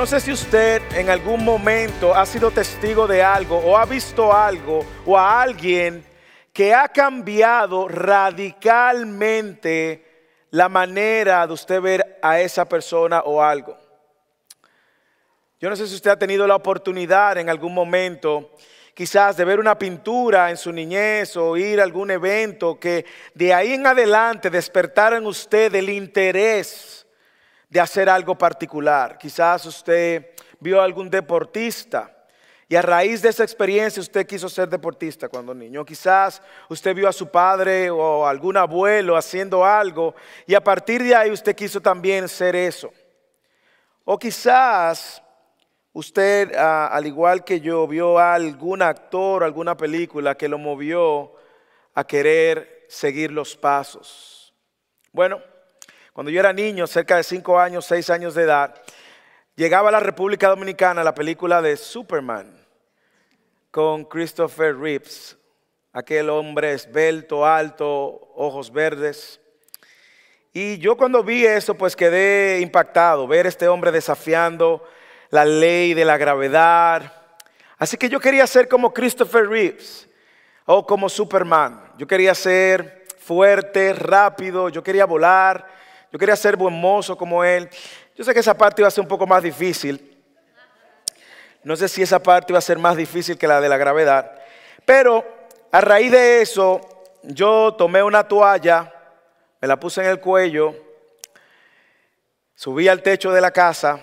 no sé si usted en algún momento ha sido testigo de algo o ha visto algo o a alguien que ha cambiado radicalmente la manera de usted ver a esa persona o algo. Yo no sé si usted ha tenido la oportunidad en algún momento quizás de ver una pintura en su niñez o ir a algún evento que de ahí en adelante despertara en usted el interés de hacer algo particular. Quizás usted vio a algún deportista y a raíz de esa experiencia usted quiso ser deportista cuando niño. Quizás usted vio a su padre o algún abuelo haciendo algo y a partir de ahí usted quiso también ser eso. O quizás usted, ah, al igual que yo, vio a algún actor, alguna película que lo movió a querer seguir los pasos. Bueno, cuando yo era niño, cerca de 5 años, 6 años de edad, llegaba a la República Dominicana la película de Superman con Christopher Reeves, aquel hombre esbelto, alto, ojos verdes. Y yo cuando vi eso, pues quedé impactado, ver este hombre desafiando la ley de la gravedad. Así que yo quería ser como Christopher Reeves o como Superman. Yo quería ser fuerte, rápido, yo quería volar, yo quería ser buen mozo como él. Yo sé que esa parte iba a ser un poco más difícil, no sé si esa parte iba a ser más difícil que la de la gravedad. Pero a raíz de eso, yo tomé una toalla, me la puse en el cuello, subí al techo de la casa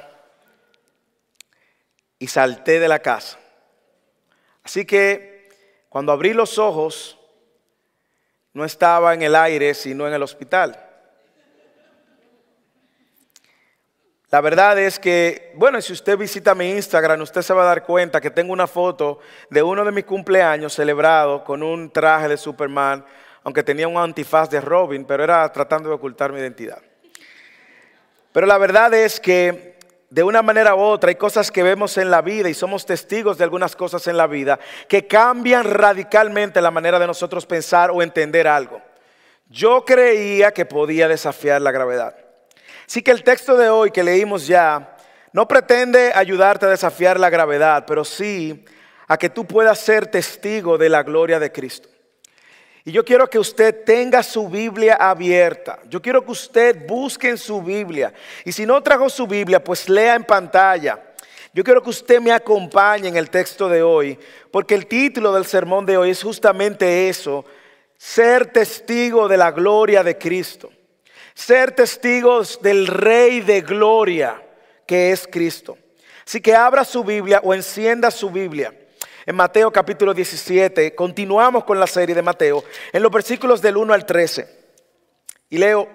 y salté de la casa. Así que cuando abrí los ojos, no estaba en el aire, sino en el hospital. La verdad es que, bueno, si usted visita mi Instagram, usted se va a dar cuenta que tengo una foto de uno de mis cumpleaños celebrado con un traje de Superman, aunque tenía un antifaz de Robin, pero era tratando de ocultar mi identidad. Pero la verdad es que de una manera u otra hay cosas que vemos en la vida y somos testigos de algunas cosas en la vida que cambian radicalmente la manera de nosotros pensar o entender algo. Yo creía que podía desafiar la gravedad. Así que el texto de hoy que leímos ya no pretende ayudarte a desafiar la gravedad, pero sí a que tú puedas ser testigo de la gloria de Cristo. Y yo quiero que usted tenga su Biblia abierta. Yo quiero que usted busque en su Biblia. Y si no trajo su Biblia, pues lea en pantalla. Yo quiero que usted me acompañe en el texto de hoy, porque el título del sermón de hoy es justamente eso, ser testigo de la gloria de Cristo ser testigos del Rey de Gloria que es Cristo. Así que abra su Biblia o encienda su Biblia. En Mateo capítulo 17, continuamos con la serie de Mateo, en los versículos del 1 al 13. Y leo,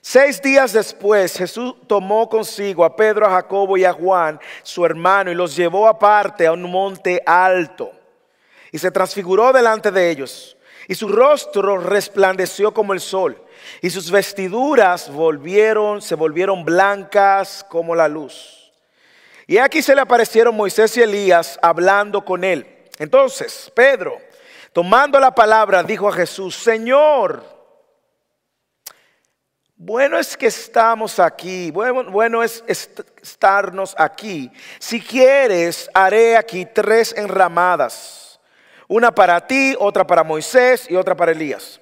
seis días después Jesús tomó consigo a Pedro, a Jacobo y a Juan, su hermano, y los llevó aparte a un monte alto. Y se transfiguró delante de ellos. Y su rostro resplandeció como el sol y sus vestiduras volvieron, se volvieron blancas como la luz. Y aquí se le aparecieron Moisés y Elías hablando con él. Entonces, Pedro, tomando la palabra, dijo a Jesús, Señor, bueno es que estamos aquí, bueno, bueno es estarnos aquí. Si quieres, haré aquí tres enramadas, una para ti, otra para Moisés y otra para Elías.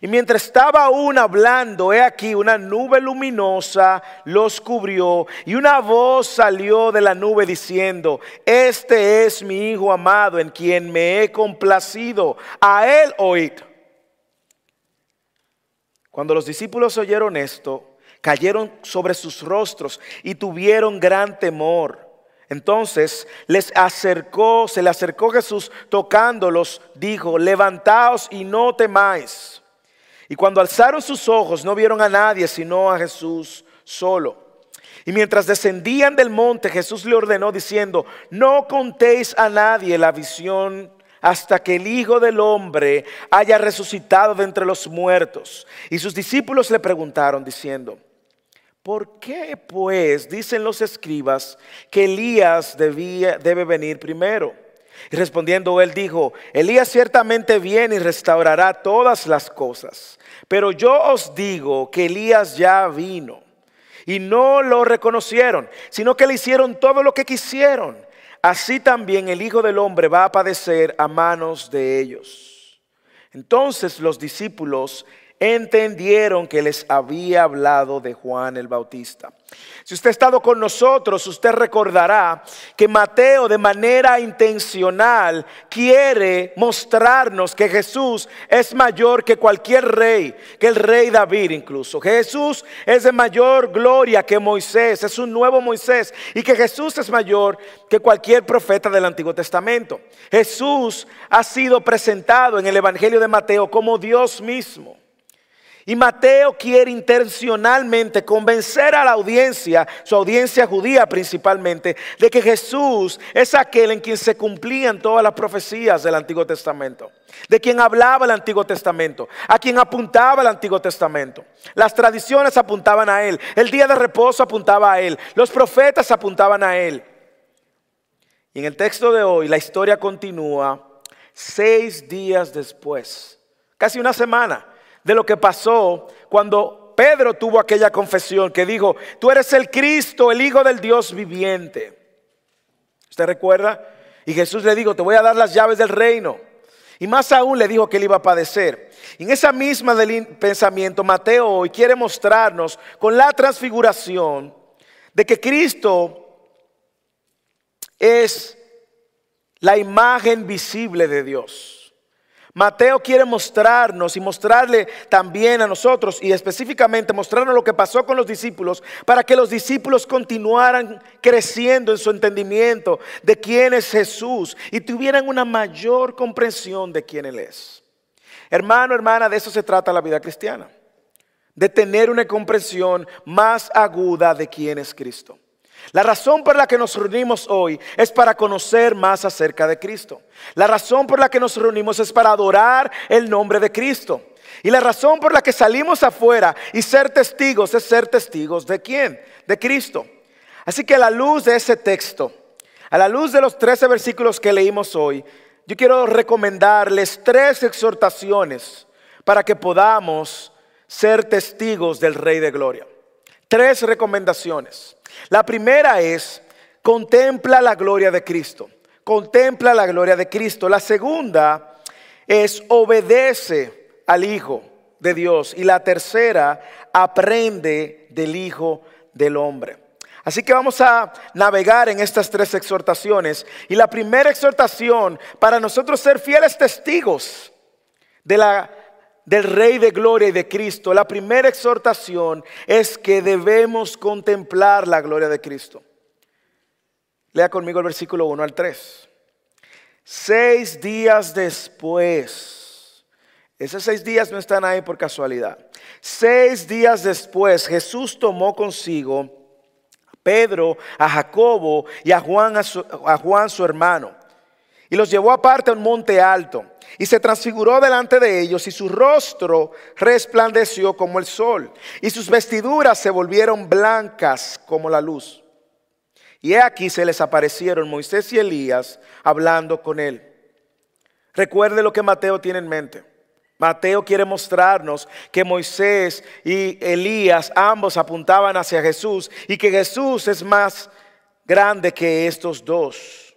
Y mientras estaba aún hablando, he aquí una nube luminosa los cubrió y una voz salió de la nube diciendo, este es mi Hijo amado en quien me he complacido, a él oíd. Cuando los discípulos oyeron esto, cayeron sobre sus rostros y tuvieron gran temor. Entonces les acercó, se le acercó Jesús tocándolos, dijo, levantaos y no temáis. Y cuando alzaron sus ojos no vieron a nadie sino a Jesús solo. Y mientras descendían del monte, Jesús le ordenó diciendo, no contéis a nadie la visión hasta que el Hijo del Hombre haya resucitado de entre los muertos. Y sus discípulos le preguntaron diciendo, ¿por qué pues dicen los escribas que Elías debía, debe venir primero? Y respondiendo él dijo, Elías ciertamente viene y restaurará todas las cosas. Pero yo os digo que Elías ya vino y no lo reconocieron, sino que le hicieron todo lo que quisieron. Así también el Hijo del Hombre va a padecer a manos de ellos. Entonces los discípulos entendieron que les había hablado de Juan el Bautista. Si usted ha estado con nosotros, usted recordará que Mateo de manera intencional quiere mostrarnos que Jesús es mayor que cualquier rey, que el rey David incluso. Jesús es de mayor gloria que Moisés, es un nuevo Moisés y que Jesús es mayor que cualquier profeta del Antiguo Testamento. Jesús ha sido presentado en el Evangelio de Mateo como Dios mismo. Y Mateo quiere intencionalmente convencer a la audiencia, su audiencia judía principalmente, de que Jesús es aquel en quien se cumplían todas las profecías del Antiguo Testamento, de quien hablaba el Antiguo Testamento, a quien apuntaba el Antiguo Testamento. Las tradiciones apuntaban a él, el día de reposo apuntaba a él, los profetas apuntaban a él. Y en el texto de hoy la historia continúa seis días después, casi una semana de lo que pasó cuando Pedro tuvo aquella confesión que dijo, tú eres el Cristo, el Hijo del Dios viviente. ¿Usted recuerda? Y Jesús le dijo, te voy a dar las llaves del reino. Y más aún le dijo que él iba a padecer. En esa misma del pensamiento, Mateo hoy quiere mostrarnos con la transfiguración de que Cristo es la imagen visible de Dios. Mateo quiere mostrarnos y mostrarle también a nosotros y específicamente mostrarnos lo que pasó con los discípulos para que los discípulos continuaran creciendo en su entendimiento de quién es Jesús y tuvieran una mayor comprensión de quién Él es. Hermano, hermana, de eso se trata la vida cristiana, de tener una comprensión más aguda de quién es Cristo. La razón por la que nos reunimos hoy es para conocer más acerca de Cristo. La razón por la que nos reunimos es para adorar el nombre de Cristo. Y la razón por la que salimos afuera y ser testigos es ser testigos de quién? De Cristo. Así que a la luz de ese texto, a la luz de los 13 versículos que leímos hoy, yo quiero recomendarles tres exhortaciones para que podamos ser testigos del Rey de Gloria. Tres recomendaciones. La primera es, contempla la gloria de Cristo. Contempla la gloria de Cristo. La segunda es, obedece al Hijo de Dios. Y la tercera, aprende del Hijo del Hombre. Así que vamos a navegar en estas tres exhortaciones. Y la primera exhortación para nosotros ser fieles testigos de la del Rey de Gloria y de Cristo, la primera exhortación es que debemos contemplar la gloria de Cristo. Lea conmigo el versículo 1 al 3. Seis días después, esos seis días no están ahí por casualidad. Seis días después Jesús tomó consigo a Pedro, a Jacobo y a Juan, a, a Juan su hermano y los llevó aparte a un monte alto y se transfiguró delante de ellos y su rostro resplandeció como el sol y sus vestiduras se volvieron blancas como la luz. Y he aquí se les aparecieron Moisés y Elías hablando con él. Recuerde lo que Mateo tiene en mente. Mateo quiere mostrarnos que Moisés y Elías ambos apuntaban hacia Jesús y que Jesús es más grande que estos dos.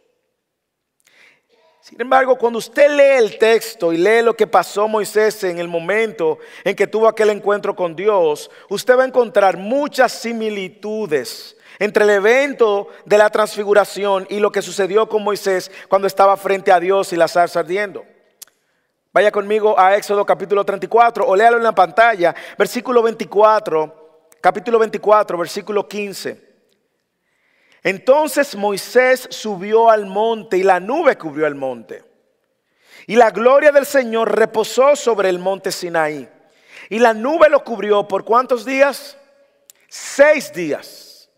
Sin embargo, cuando usted lee el texto y lee lo que pasó Moisés en el momento en que tuvo aquel encuentro con Dios, usted va a encontrar muchas similitudes entre el evento de la transfiguración y lo que sucedió con Moisés cuando estaba frente a Dios y la zarza ardiendo. Vaya conmigo a Éxodo capítulo 34 o léalo en la pantalla, versículo 24, capítulo 24, versículo 15. Entonces Moisés subió al monte y la nube cubrió el monte. Y la gloria del Señor reposó sobre el monte Sinaí. Y la nube lo cubrió por cuántos días? Seis días.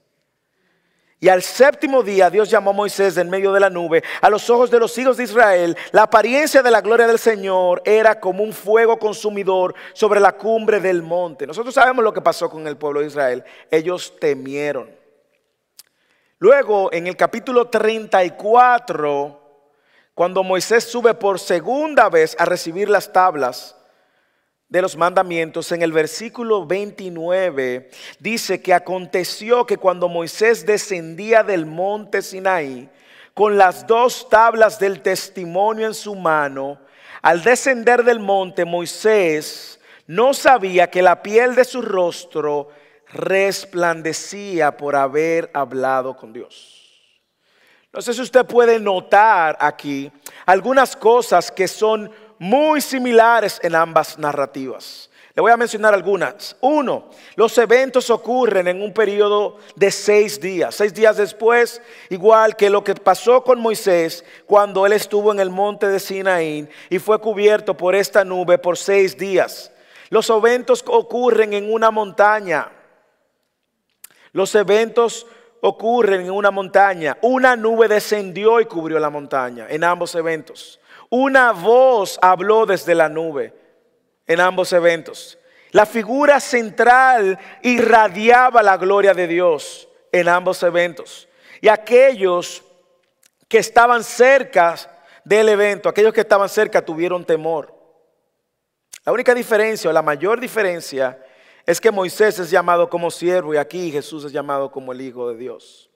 Y al séptimo día Dios llamó a Moisés en medio de la nube. A los ojos de los hijos de Israel, la apariencia de la gloria del Señor era como un fuego consumidor sobre la cumbre del monte. Nosotros sabemos lo que pasó con el pueblo de Israel. Ellos temieron. Luego, en el capítulo 34, cuando Moisés sube por segunda vez a recibir las tablas de los mandamientos, en el versículo 29, dice que aconteció que cuando Moisés descendía del monte Sinaí, con las dos tablas del testimonio en su mano, al descender del monte, Moisés no sabía que la piel de su rostro resplandecía por haber hablado con Dios. No sé si usted puede notar aquí algunas cosas que son muy similares en ambas narrativas. Le voy a mencionar algunas. Uno, los eventos ocurren en un periodo de seis días. Seis días después, igual que lo que pasó con Moisés cuando él estuvo en el monte de Sinaí y fue cubierto por esta nube por seis días. Los eventos ocurren en una montaña. Los eventos ocurren en una montaña. Una nube descendió y cubrió la montaña en ambos eventos. Una voz habló desde la nube en ambos eventos. La figura central irradiaba la gloria de Dios en ambos eventos. Y aquellos que estaban cerca del evento, aquellos que estaban cerca tuvieron temor. La única diferencia o la mayor diferencia es que Moisés es llamado como siervo y aquí Jesús es llamado como el Hijo de Dios.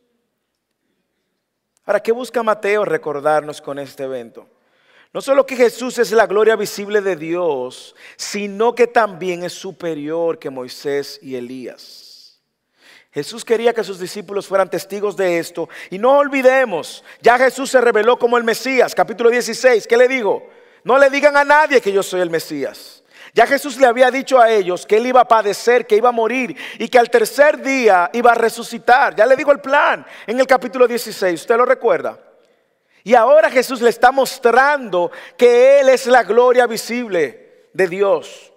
Ahora, ¿qué busca Mateo recordarnos con este evento? No solo que Jesús es la gloria visible de Dios, sino que también es superior que Moisés y Elías. Jesús quería que sus discípulos fueran testigos de esto. Y no olvidemos, ya Jesús se reveló como el Mesías, capítulo 16. ¿Qué le digo? No le digan a nadie que yo soy el Mesías. Ya Jesús le había dicho a ellos que él iba a padecer, que iba a morir y que al tercer día iba a resucitar. Ya le digo el plan en el capítulo 16. ¿Usted lo recuerda? Y ahora Jesús le está mostrando que Él es la gloria visible de Dios.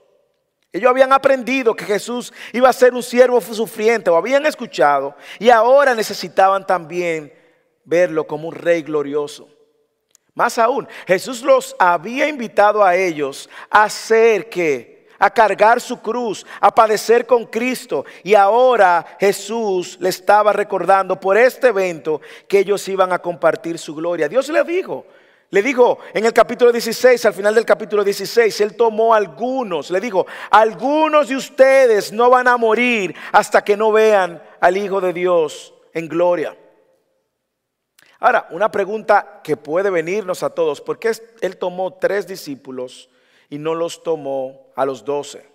Ellos habían aprendido que Jesús iba a ser un siervo sufriente, o habían escuchado, y ahora necesitaban también verlo como un rey glorioso. Más aún, Jesús los había invitado a ellos a hacer que a cargar su cruz, a padecer con Cristo. Y ahora Jesús le estaba recordando por este evento que ellos iban a compartir su gloria. Dios le dijo, le dijo en el capítulo 16, al final del capítulo 16, Él tomó algunos, le dijo, algunos de ustedes no van a morir hasta que no vean al Hijo de Dios en gloria. Ahora, una pregunta que puede venirnos a todos, ¿por qué Él tomó tres discípulos y no los tomó a los doce?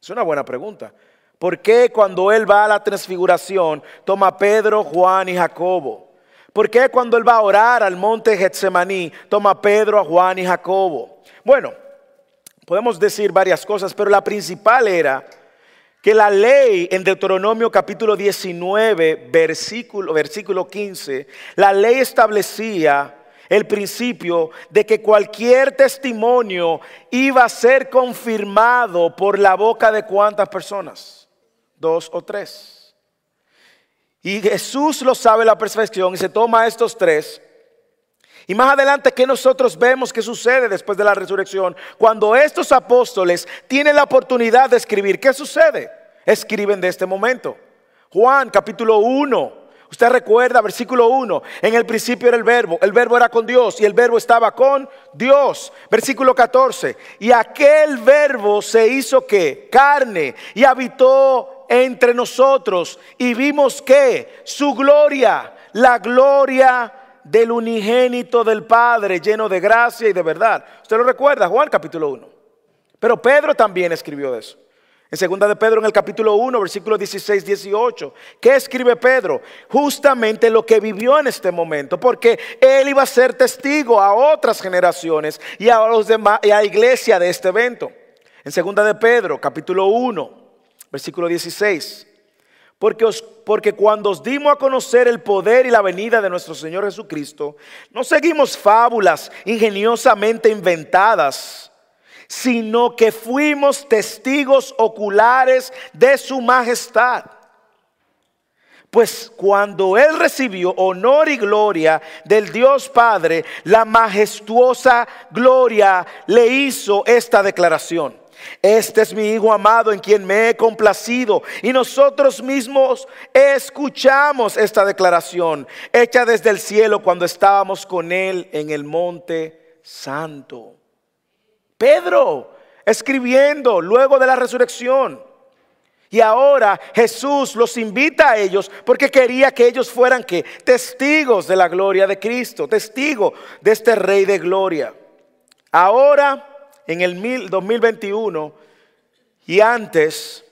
Es una buena pregunta. ¿Por qué cuando Él va a la transfiguración toma a Pedro, Juan y Jacobo? ¿Por qué cuando Él va a orar al monte Getsemaní toma a Pedro, a Juan y Jacobo? Bueno, podemos decir varias cosas, pero la principal era que la ley en Deuteronomio capítulo 19, versículo, versículo 15, la ley establecía el principio de que cualquier testimonio iba a ser confirmado por la boca de cuántas personas, dos o tres. Y Jesús lo sabe la perfección y se toma estos tres. Y más adelante, ¿qué nosotros vemos que sucede después de la resurrección? Cuando estos apóstoles tienen la oportunidad de escribir, ¿qué sucede? Escriben de este momento. Juan capítulo 1, Usted recuerda, versículo 1, en el principio era el verbo, el verbo era con Dios y el verbo estaba con Dios. Versículo 14, y aquel verbo se hizo que carne y habitó entre nosotros y vimos que su gloria, la gloria del unigénito del Padre, lleno de gracia y de verdad. Usted lo recuerda, Juan capítulo 1. Pero Pedro también escribió eso. En segunda de Pedro en el capítulo 1, versículo 16, 18. ¿Qué escribe Pedro? Justamente lo que vivió en este momento, porque él iba a ser testigo a otras generaciones y a los demás y a la iglesia de este evento. En segunda de Pedro, capítulo 1, versículo 16. Porque, porque cuando os dimos a conocer el poder y la venida de nuestro Señor Jesucristo, no seguimos fábulas ingeniosamente inventadas sino que fuimos testigos oculares de su majestad. Pues cuando Él recibió honor y gloria del Dios Padre, la majestuosa gloria le hizo esta declaración. Este es mi Hijo amado en quien me he complacido. Y nosotros mismos escuchamos esta declaración hecha desde el cielo cuando estábamos con Él en el monte santo. Pedro, escribiendo luego de la resurrección. Y ahora Jesús los invita a ellos porque quería que ellos fueran que testigos de la gloria de Cristo, testigos de este Rey de gloria. Ahora, en el 2021 y antes,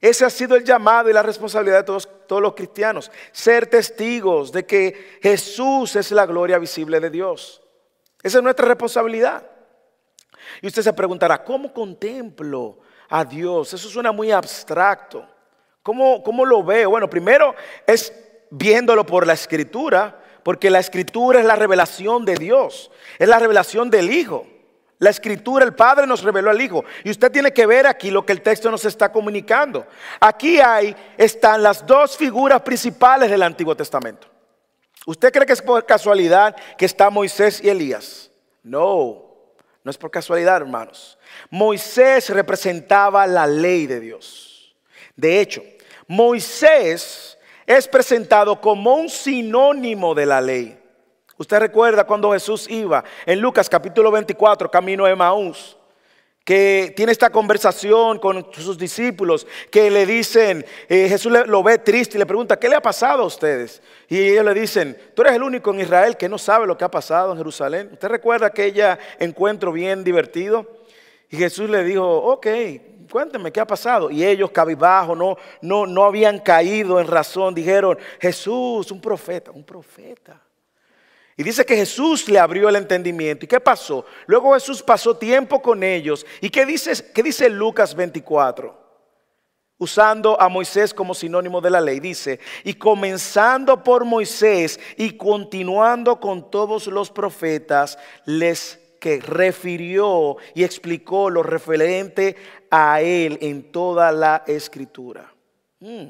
ese ha sido el llamado y la responsabilidad de todos, todos los cristianos, ser testigos de que Jesús es la gloria visible de Dios. Esa es nuestra responsabilidad. Y usted se preguntará, ¿cómo contemplo a Dios? Eso suena muy abstracto. ¿Cómo, ¿Cómo lo veo? Bueno, primero es viéndolo por la escritura, porque la escritura es la revelación de Dios, es la revelación del Hijo. La escritura, el Padre nos reveló al Hijo. Y usted tiene que ver aquí lo que el texto nos está comunicando. Aquí hay, están las dos figuras principales del Antiguo Testamento. ¿Usted cree que es por casualidad que está Moisés y Elías? No, no es por casualidad, hermanos. Moisés representaba la ley de Dios. De hecho, Moisés es presentado como un sinónimo de la ley. Usted recuerda cuando Jesús iba en Lucas capítulo 24, camino de Maús que tiene esta conversación con sus discípulos, que le dicen, eh, Jesús lo ve triste y le pregunta, ¿qué le ha pasado a ustedes? Y ellos le dicen, tú eres el único en Israel que no sabe lo que ha pasado en Jerusalén. ¿Usted recuerda aquella encuentro bien divertido? Y Jesús le dijo, ok, cuénteme qué ha pasado. Y ellos cabizbajo, no, no, no habían caído en razón, dijeron, Jesús, un profeta, un profeta. Y dice que Jesús le abrió el entendimiento. ¿Y qué pasó? Luego Jesús pasó tiempo con ellos. ¿Y qué dice, qué dice Lucas 24? Usando a Moisés como sinónimo de la ley. Dice, y comenzando por Moisés y continuando con todos los profetas, les que refirió y explicó lo referente a él en toda la escritura. Mm.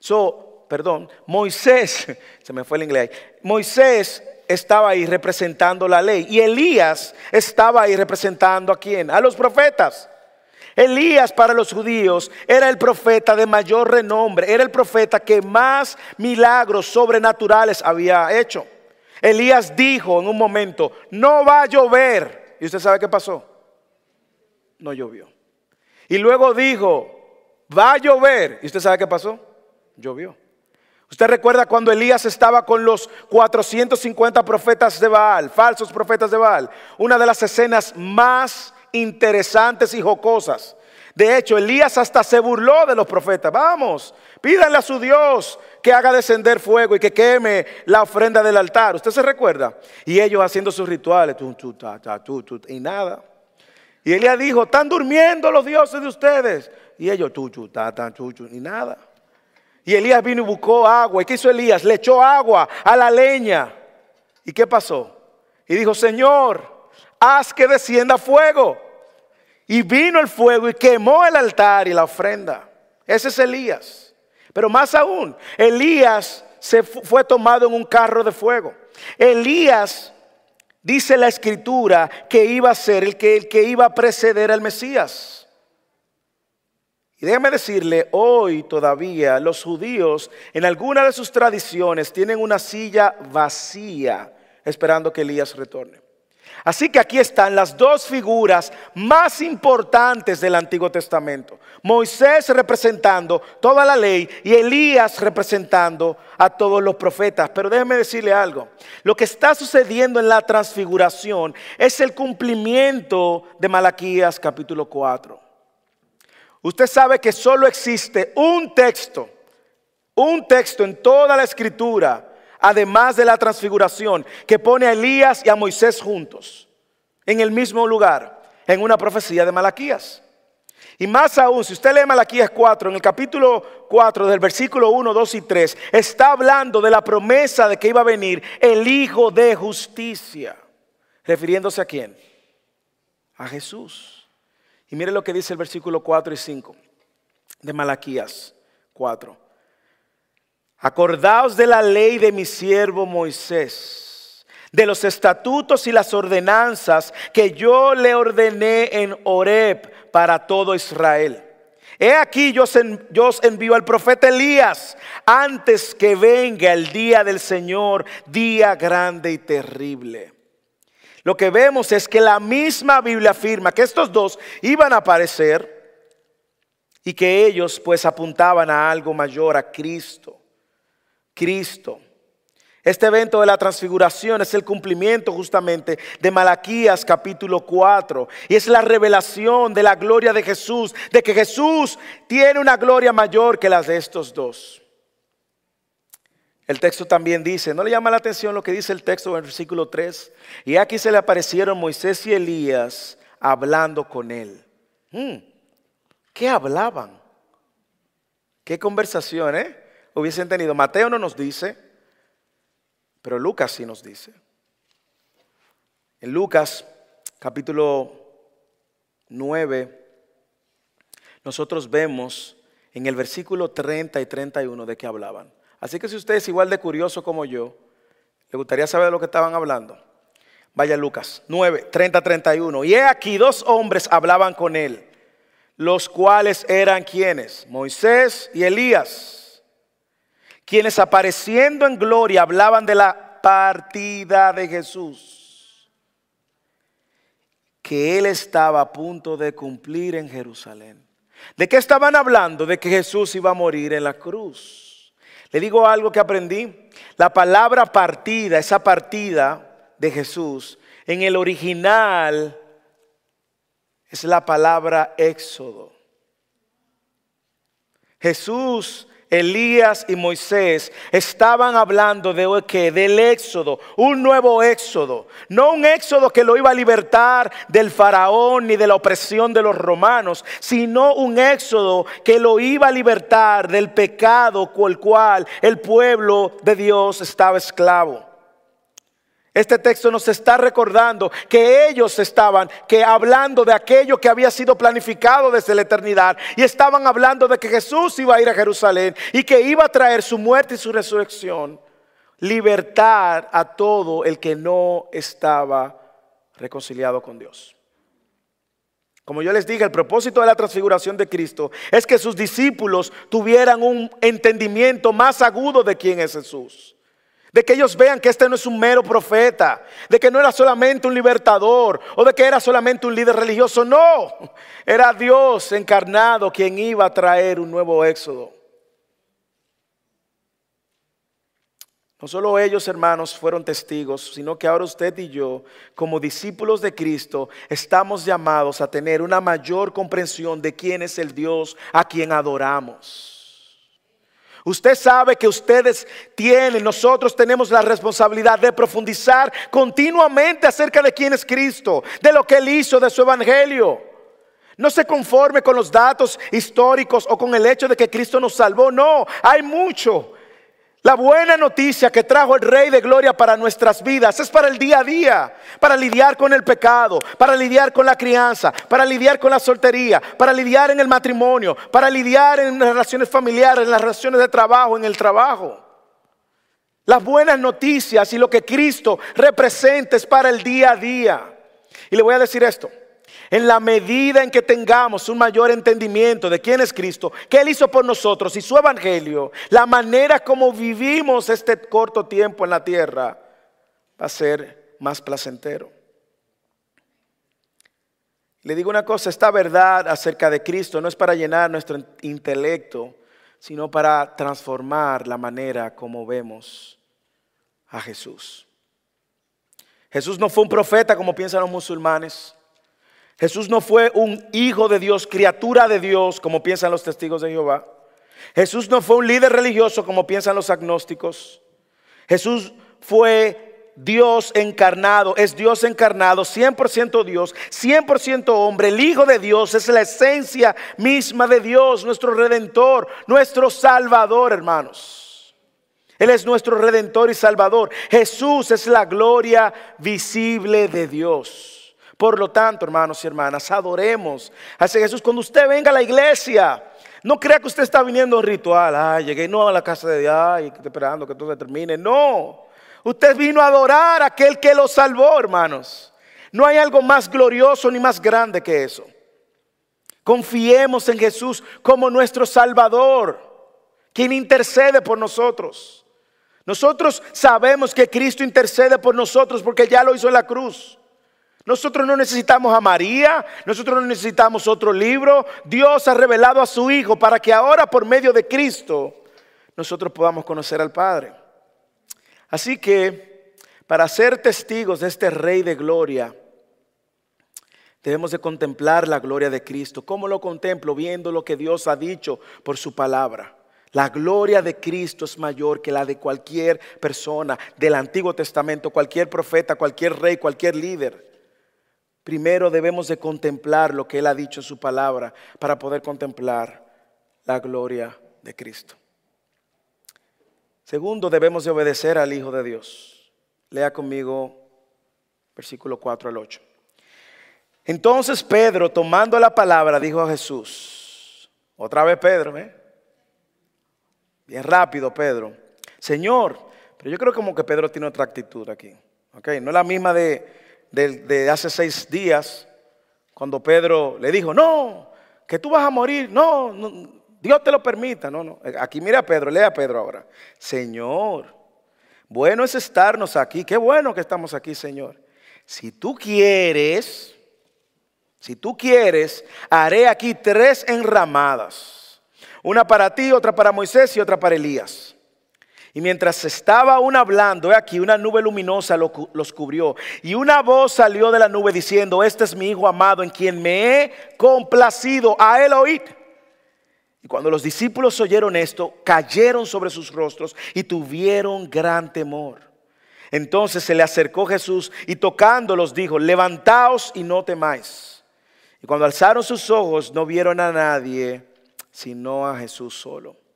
So, perdón, Moisés, se me fue el inglés. Moisés estaba ahí representando la ley. Y Elías estaba ahí representando a quién? A los profetas. Elías para los judíos era el profeta de mayor renombre, era el profeta que más milagros sobrenaturales había hecho. Elías dijo en un momento, no va a llover. ¿Y usted sabe qué pasó? No llovió. Y luego dijo, va a llover. ¿Y usted sabe qué pasó? Llovió. Usted recuerda cuando Elías estaba con los 450 profetas de Baal, falsos profetas de Baal, una de las escenas más interesantes y jocosas. De hecho, Elías hasta se burló de los profetas. Vamos, pídanle a su Dios que haga descender fuego y que queme la ofrenda del altar. ¿Usted se recuerda? Y ellos haciendo sus rituales, y nada. Y Elías dijo, están durmiendo los dioses de ustedes. Y ellos, y nada. Y Elías vino y buscó agua. ¿Y qué hizo Elías? Le echó agua a la leña. ¿Y qué pasó? Y dijo, Señor, haz que descienda fuego. Y vino el fuego y quemó el altar y la ofrenda. Ese es Elías. Pero más aún, Elías se fue tomado en un carro de fuego. Elías dice la escritura que iba a ser el que, el que iba a preceder al Mesías. Y déjame decirle, hoy todavía los judíos en alguna de sus tradiciones tienen una silla vacía esperando que Elías retorne. Así que aquí están las dos figuras más importantes del Antiguo Testamento. Moisés representando toda la ley y Elías representando a todos los profetas. Pero déjeme decirle algo. Lo que está sucediendo en la transfiguración es el cumplimiento de Malaquías capítulo 4. Usted sabe que solo existe un texto, un texto en toda la escritura, además de la transfiguración, que pone a Elías y a Moisés juntos, en el mismo lugar, en una profecía de Malaquías. Y más aún, si usted lee Malaquías 4, en el capítulo 4 del versículo 1, 2 y 3, está hablando de la promesa de que iba a venir el Hijo de justicia. ¿Refiriéndose a quién? A Jesús. Y mire lo que dice el versículo 4 y 5 de Malaquías 4. Acordaos de la ley de mi siervo Moisés, de los estatutos y las ordenanzas que yo le ordené en Horeb para todo Israel. He aquí yo os envío al profeta Elías antes que venga el día del Señor, día grande y terrible. Lo que vemos es que la misma Biblia afirma que estos dos iban a aparecer y que ellos pues apuntaban a algo mayor, a Cristo. Cristo. Este evento de la transfiguración es el cumplimiento justamente de Malaquías capítulo 4 y es la revelación de la gloria de Jesús, de que Jesús tiene una gloria mayor que las de estos dos. El texto también dice, ¿no le llama la atención lo que dice el texto en el versículo 3? Y aquí se le aparecieron Moisés y Elías hablando con él. Hmm, ¿Qué hablaban? ¿Qué conversación, eh? Hubiesen tenido. Mateo no nos dice, pero Lucas sí nos dice. En Lucas capítulo 9, nosotros vemos en el versículo 30 y 31 de qué hablaban. Así que si usted es igual de curioso como yo, le gustaría saber de lo que estaban hablando. Vaya Lucas 9, 30, 31. Y he aquí dos hombres hablaban con él, los cuales eran quienes, Moisés y Elías, quienes apareciendo en gloria hablaban de la partida de Jesús, que él estaba a punto de cumplir en Jerusalén. ¿De qué estaban hablando? De que Jesús iba a morir en la cruz. Le digo algo que aprendí. La palabra partida, esa partida de Jesús, en el original es la palabra éxodo. Jesús Elías y Moisés estaban hablando de qué? Del éxodo, un nuevo éxodo, no un éxodo que lo iba a libertar del faraón ni de la opresión de los romanos, sino un éxodo que lo iba a libertar del pecado con el cual el pueblo de Dios estaba esclavo. Este texto nos está recordando que ellos estaban que hablando de aquello que había sido planificado desde la eternidad y estaban hablando de que Jesús iba a ir a Jerusalén y que iba a traer su muerte y su resurrección, libertar a todo el que no estaba reconciliado con Dios. Como yo les dije, el propósito de la transfiguración de Cristo es que sus discípulos tuvieran un entendimiento más agudo de quién es Jesús. De que ellos vean que este no es un mero profeta, de que no era solamente un libertador o de que era solamente un líder religioso. No, era Dios encarnado quien iba a traer un nuevo éxodo. No solo ellos, hermanos, fueron testigos, sino que ahora usted y yo, como discípulos de Cristo, estamos llamados a tener una mayor comprensión de quién es el Dios a quien adoramos. Usted sabe que ustedes tienen, nosotros tenemos la responsabilidad de profundizar continuamente acerca de quién es Cristo, de lo que Él hizo, de su evangelio. No se conforme con los datos históricos o con el hecho de que Cristo nos salvó. No, hay mucho. La buena noticia que trajo el Rey de Gloria para nuestras vidas es para el día a día, para lidiar con el pecado, para lidiar con la crianza, para lidiar con la soltería, para lidiar en el matrimonio, para lidiar en las relaciones familiares, en las relaciones de trabajo, en el trabajo. Las buenas noticias y lo que Cristo representa es para el día a día. Y le voy a decir esto. En la medida en que tengamos un mayor entendimiento de quién es Cristo, qué Él hizo por nosotros y su evangelio, la manera como vivimos este corto tiempo en la tierra va a ser más placentero. Le digo una cosa, esta verdad acerca de Cristo no es para llenar nuestro intelecto, sino para transformar la manera como vemos a Jesús. Jesús no fue un profeta como piensan los musulmanes. Jesús no fue un hijo de Dios, criatura de Dios, como piensan los testigos de Jehová. Jesús no fue un líder religioso, como piensan los agnósticos. Jesús fue Dios encarnado, es Dios encarnado, 100% Dios, 100% hombre. El Hijo de Dios es la esencia misma de Dios, nuestro redentor, nuestro salvador, hermanos. Él es nuestro redentor y salvador. Jesús es la gloria visible de Dios. Por lo tanto, hermanos y hermanas, adoremos a Jesús. Cuando usted venga a la iglesia, no crea que usted está viniendo a un ritual. Ay, llegué no a la casa de Dios, ay, esperando que todo se termine. No, usted vino a adorar a aquel que lo salvó, hermanos. No hay algo más glorioso ni más grande que eso. Confiemos en Jesús como nuestro Salvador, quien intercede por nosotros. Nosotros sabemos que Cristo intercede por nosotros porque ya lo hizo en la cruz. Nosotros no necesitamos a María, nosotros no necesitamos otro libro. Dios ha revelado a su Hijo para que ahora por medio de Cristo nosotros podamos conocer al Padre. Así que para ser testigos de este Rey de Gloria, debemos de contemplar la gloria de Cristo. ¿Cómo lo contemplo? Viendo lo que Dios ha dicho por su palabra. La gloria de Cristo es mayor que la de cualquier persona del Antiguo Testamento, cualquier profeta, cualquier rey, cualquier líder. Primero debemos de contemplar lo que Él ha dicho en su palabra para poder contemplar la gloria de Cristo. Segundo, debemos de obedecer al Hijo de Dios. Lea conmigo versículo 4 al 8. Entonces Pedro, tomando la palabra, dijo a Jesús, otra vez Pedro, ¿eh? Bien rápido, Pedro. Señor, pero yo creo como que Pedro tiene otra actitud aquí. ¿ok? No es la misma de, de, hace seis días, cuando Pedro le dijo, no, que tú vas a morir, no, Dios te lo permita, no, no. Aquí mira a Pedro, lea a Pedro ahora. Señor, bueno es estarnos aquí, qué bueno que estamos aquí, Señor. Si tú quieres, si tú quieres, haré aquí tres enramadas. Una para ti, otra para Moisés y otra para Elías. Y mientras estaba aún hablando, he aquí una nube luminosa los cubrió. Y una voz salió de la nube diciendo, este es mi Hijo amado en quien me he complacido. A él oíd. Y cuando los discípulos oyeron esto, cayeron sobre sus rostros y tuvieron gran temor. Entonces se le acercó Jesús y tocándolos dijo, levantaos y no temáis. Y cuando alzaron sus ojos no vieron a nadie, sino a Jesús solo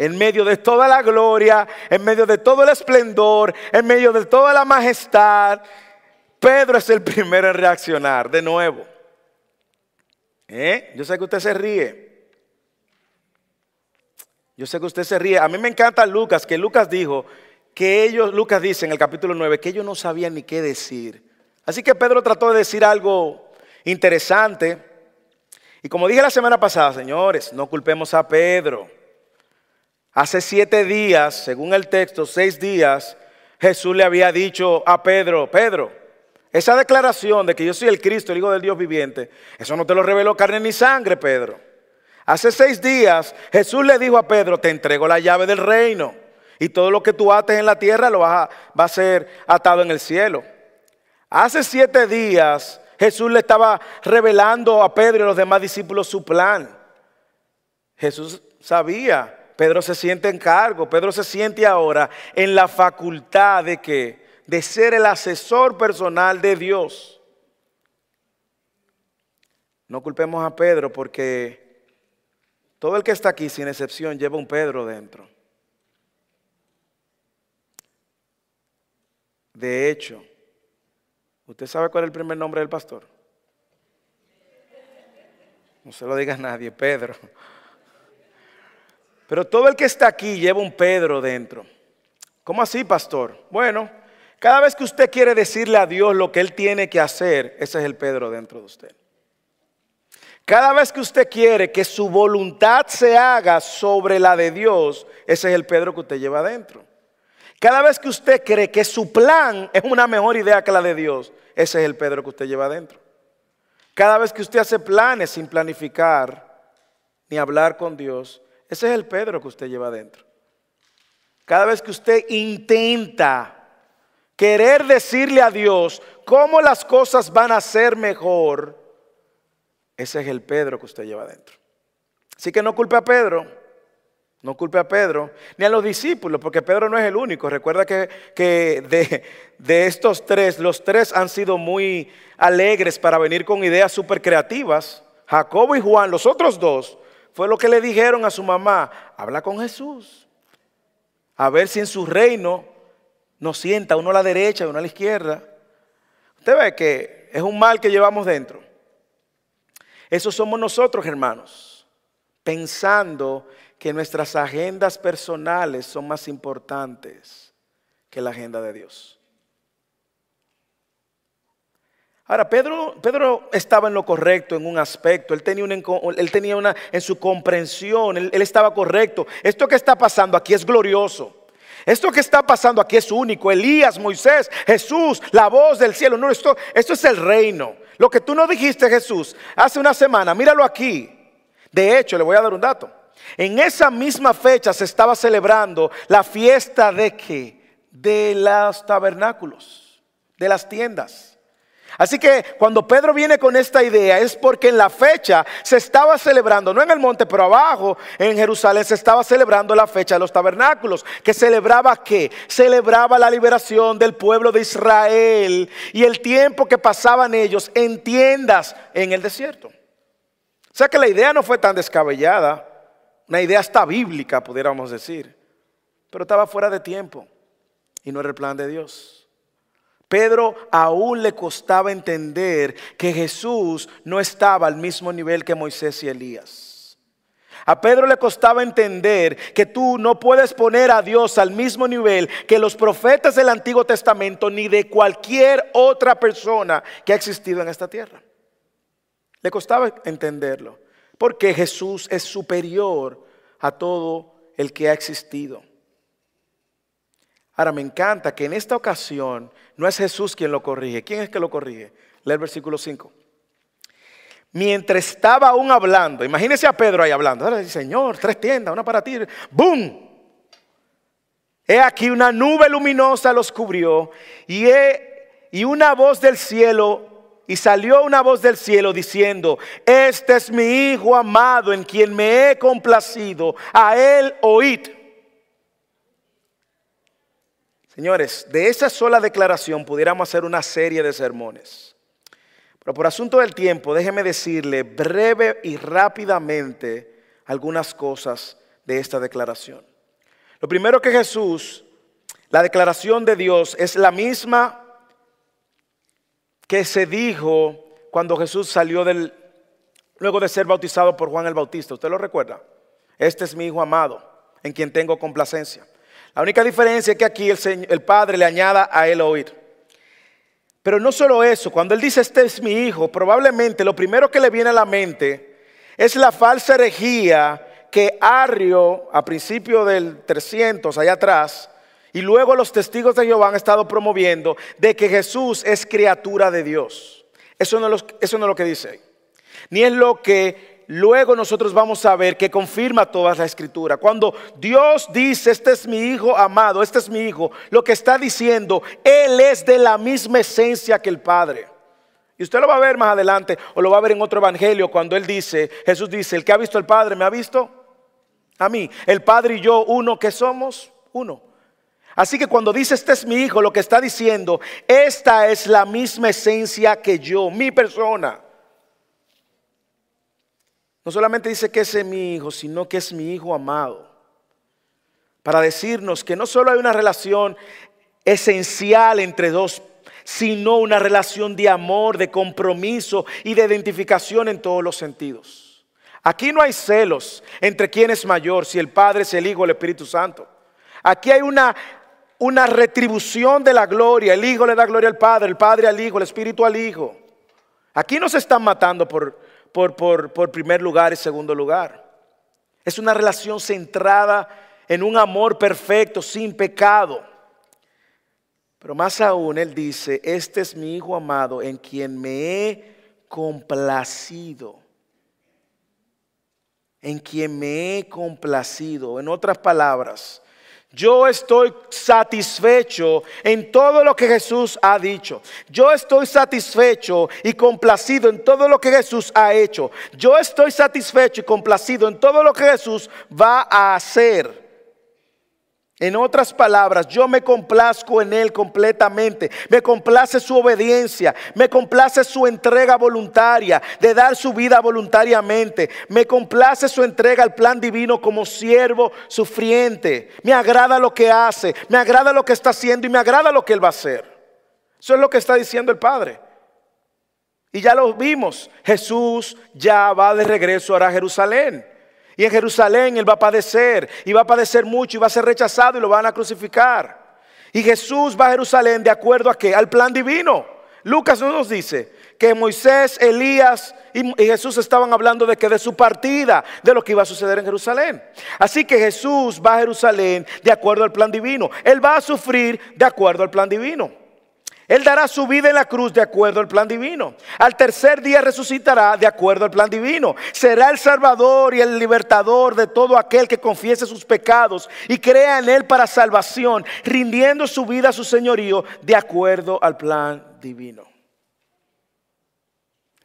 en medio de toda la gloria, en medio de todo el esplendor, en medio de toda la majestad, Pedro es el primero en reaccionar de nuevo. ¿Eh? Yo sé que usted se ríe. Yo sé que usted se ríe. A mí me encanta Lucas, que Lucas dijo que ellos, Lucas dice en el capítulo 9, que ellos no sabían ni qué decir. Así que Pedro trató de decir algo interesante. Y como dije la semana pasada, señores, no culpemos a Pedro. Hace siete días, según el texto, seis días, Jesús le había dicho a Pedro, Pedro, esa declaración de que yo soy el Cristo, el Hijo del Dios viviente, eso no te lo reveló carne ni sangre, Pedro. Hace seis días Jesús le dijo a Pedro, te entrego la llave del reino y todo lo que tú ates en la tierra lo va a ser atado en el cielo. Hace siete días Jesús le estaba revelando a Pedro y a los demás discípulos su plan. Jesús sabía Pedro se siente en cargo, Pedro se siente ahora en la facultad de que de ser el asesor personal de Dios. No culpemos a Pedro porque todo el que está aquí, sin excepción, lleva un Pedro dentro. De hecho, ¿usted sabe cuál es el primer nombre del pastor? No se lo diga a nadie, Pedro. Pero todo el que está aquí lleva un Pedro dentro. ¿Cómo así, pastor? Bueno, cada vez que usted quiere decirle a Dios lo que Él tiene que hacer, ese es el Pedro dentro de usted. Cada vez que usted quiere que su voluntad se haga sobre la de Dios, ese es el Pedro que usted lleva adentro. Cada vez que usted cree que su plan es una mejor idea que la de Dios, ese es el Pedro que usted lleva adentro. Cada vez que usted hace planes sin planificar ni hablar con Dios, ese es el Pedro que usted lleva adentro. Cada vez que usted intenta querer decirle a Dios cómo las cosas van a ser mejor, ese es el Pedro que usted lleva adentro. Así que no culpe a Pedro, no culpe a Pedro, ni a los discípulos, porque Pedro no es el único. Recuerda que, de, de, estos tres, los tres han sido muy alegres para venir con ideas súper creativas. Jacobo y Juan, los otros dos, fue lo que le dijeron a su mamá, habla con Jesús. A ver si en su reino nos sienta uno a la derecha y uno a la izquierda. Usted ve que es un mal que llevamos dentro. Eso somos nosotros, hermanos, pensando que nuestras agendas personales son más importantes que la agenda de Dios. Ahora, Pedro, Pedro estaba en lo correcto en un aspecto, él tenía una, él tenía una en su comprensión, él, estaba correcto. Esto que está pasando aquí es glorioso. Esto que está pasando aquí es único. Elías, Moisés, Jesús, la voz del cielo. No, esto, esto es el reino. Lo que tú no dijiste, Jesús, hace una semana, míralo aquí. De hecho, le voy a dar un dato. En esa misma fecha se estaba celebrando la fiesta de qué? De los tabernáculos, de las tiendas. Así que cuando Pedro viene con esta idea es porque en la fecha se estaba celebrando, no en el monte, pero abajo en Jerusalén se estaba celebrando la fecha de los tabernáculos, que celebraba qué? Celebraba la liberación del pueblo de Israel y el tiempo que pasaban ellos en tiendas en el desierto. O sea que la idea no fue tan descabellada, una idea hasta bíblica, pudiéramos decir, pero estaba fuera de tiempo y no era el plan de Dios. Pedro aún le costaba entender que Jesús no estaba al mismo nivel que Moisés y Elías. A Pedro le costaba entender que tú no puedes poner a Dios al mismo nivel que los profetas del Antiguo Testamento ni de cualquier otra persona que ha existido en esta tierra. Le costaba entenderlo, porque Jesús es superior a todo el que ha existido. Ahora me encanta que en esta ocasión no es Jesús quien lo corrige. ¿Quién es que lo corrige? Lee el versículo 5. Mientras estaba aún hablando, imagínese a Pedro ahí hablando. Señor, tres tiendas, una para ti. ¡Bum! He aquí una nube luminosa los cubrió y, y una voz del cielo y salió una voz del cielo diciendo, este es mi Hijo amado en quien me he complacido, a él oíd. Señores, de esa sola declaración pudiéramos hacer una serie de sermones. Pero por asunto del tiempo, déjeme decirle breve y rápidamente algunas cosas de esta declaración. Lo primero que Jesús, la declaración de Dios es la misma que se dijo cuando Jesús salió del, luego de ser bautizado por Juan el Bautista. ¿Usted lo recuerda? Este es mi Hijo amado, en quien tengo complacencia. La única diferencia es que aquí el, Padre le añada a él oír. Pero no solo eso, cuando él dice este es mi hijo, probablemente lo primero que le viene a la mente es la falsa herejía que Arrio a principio del 300, allá atrás, y luego los testigos de Jehová han estado promoviendo de que Jesús es criatura de Dios. Eso no, eso no es lo que dice. Ni es lo que luego nosotros vamos a ver que confirma toda la escritura. Cuando Dios dice, este es mi hijo amado, este es mi hijo, lo que está diciendo, Él es de la misma esencia que el Padre. Y usted lo va a ver más adelante o lo va a ver en otro evangelio cuando Él dice, Jesús dice, el que ha visto al Padre, ¿me ha visto? A mí, el Padre y yo, uno que somos, uno. Así que cuando dice, este es mi hijo, lo que está diciendo, esta es la misma esencia que yo, mi persona. No solamente dice que es mi hijo, sino que es mi hijo amado. Para decirnos que no solo hay una relación esencial entre dos, sino una relación de amor, de compromiso y de identificación en todos los sentidos. Aquí no hay celos entre quién es mayor, si el Padre es el Hijo o el Espíritu Santo. Aquí hay una, una retribución de la gloria. El Hijo le da gloria al Padre, el Padre al Hijo, el Espíritu al Hijo. Aquí no se están matando por, por, por, primer lugar y segundo lugar. Es una relación centrada en un amor perfecto, sin pecado. Pero más aún, Él dice, este es mi Hijo amado en quien me he complacido. En quien me he complacido. En otras palabras, yo estoy satisfecho en todo lo que Jesús ha dicho. Yo estoy satisfecho y complacido en todo lo que Jesús ha hecho. Yo estoy satisfecho y complacido en todo lo que Jesús va a hacer. En otras palabras, yo me complazco en Él completamente. Me complace su obediencia. Me complace su entrega voluntaria de dar su vida voluntariamente. Me complace su entrega al plan divino como siervo sufriente. Me agrada lo que hace. Me agrada lo que está haciendo y me agrada lo que Él va a hacer. Eso es lo que está diciendo el Padre. Y ya lo vimos. Jesús ya va de regreso a Jerusalén. Y en Jerusalén Él va a padecer, y va a padecer mucho, y va a ser rechazado y lo van a crucificar. Y Jesús va a Jerusalén de acuerdo a qué? Al plan divino. Lucas no nos dice que Moisés, Elías y Jesús estaban hablando de que de su partida, de lo que iba a suceder en Jerusalén. Así que Jesús va a Jerusalén de acuerdo al plan divino. Él va a sufrir de acuerdo al plan divino. Él dará su vida en la cruz de acuerdo al plan divino. Al tercer día resucitará de acuerdo al plan divino. Será el Salvador y el libertador de todo aquel que confiese sus pecados y crea en Él para salvación, rindiendo su vida a su señorío de acuerdo al plan divino.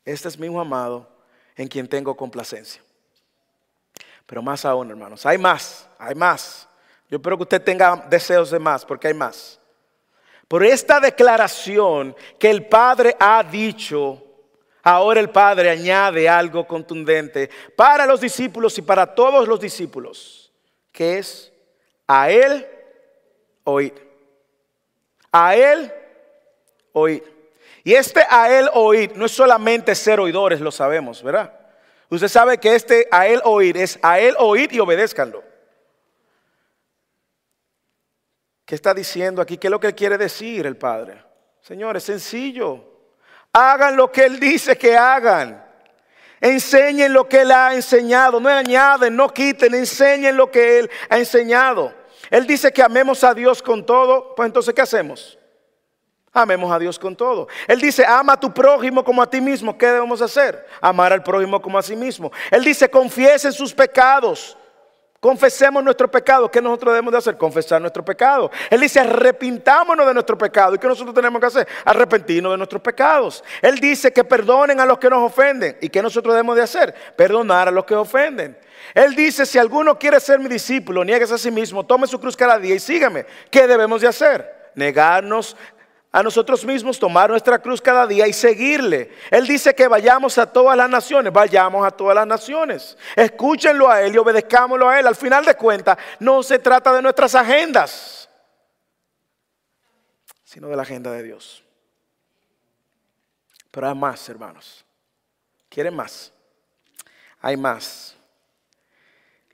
Este es mi hijo amado en quien tengo complacencia. Pero más aún, hermanos, hay más, hay más. Yo espero que usted tenga deseos de más, porque hay más. Por esta declaración que el Padre ha dicho, ahora el Padre añade algo contundente para los discípulos y para todos los discípulos, que es a Él oír. A Él oír. Y este a Él oír no es solamente ser oidores, lo sabemos, ¿verdad? Usted sabe que este a Él oír es a Él oír y obedézcanlo. ¿Qué está diciendo aquí? ¿Qué es lo que quiere decir el Padre? Señor, es sencillo. Hagan lo que Él dice que hagan. Enseñen lo que Él ha enseñado. No añaden, no quiten, enseñen lo que Él ha enseñado. Él dice que amemos a Dios con todo. Pues entonces, ¿qué hacemos? Amemos a Dios con todo. Él dice, ama a tu prójimo como a ti mismo. ¿Qué debemos hacer? Amar al prójimo como a sí mismo. Él dice, confiesen sus pecados. Confesemos nuestro pecado. ¿Qué nosotros debemos de hacer? Confesar nuestro pecado. Él dice, arrepintámonos de nuestro pecado. ¿Y qué nosotros tenemos que hacer? Arrepentirnos de nuestros pecados. Él dice que perdonen a los que nos ofenden. ¿Y qué nosotros debemos de hacer? Perdonar a los que ofenden. Él dice, si alguno quiere ser mi discípulo, niegues a sí mismo, tome su cruz cada día y sígame. ¿Qué debemos de hacer? Negarnos, a nosotros mismos, tomar nuestra cruz cada día y seguirle. Él dice que vayamos a todas las naciones, vayamos a todas las naciones. Escúchenlo a Él y obedezcámoslo a Él. Al final de cuentas, no se trata de nuestras agendas, sino de la agenda de Dios. Pero hay más, hermanos. ¿Quieren más? Hay más.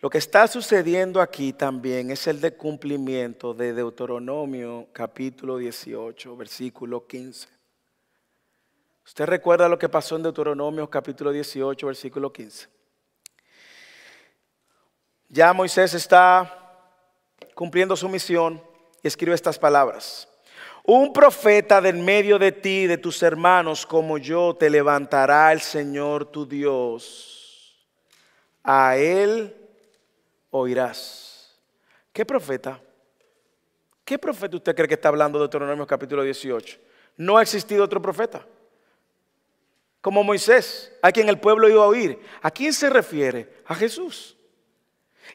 Lo que está sucediendo aquí también es el de cumplimiento de Deuteronomio capítulo 18, versículo 15. ¿Usted recuerda lo que pasó en Deuteronomio capítulo 18, versículo 15? Ya Moisés está cumpliendo su misión y escribe estas palabras. Un profeta de en medio de ti, de tus hermanos, como yo, te levantará el Señor tu Dios. A él oirás. ¿Qué profeta? ¿Qué profeta usted cree que está hablando de Deuteronomio capítulo 18? No ha existido otro profeta. Como Moisés, a quien el pueblo iba a oír. ¿A quién se refiere? A Jesús.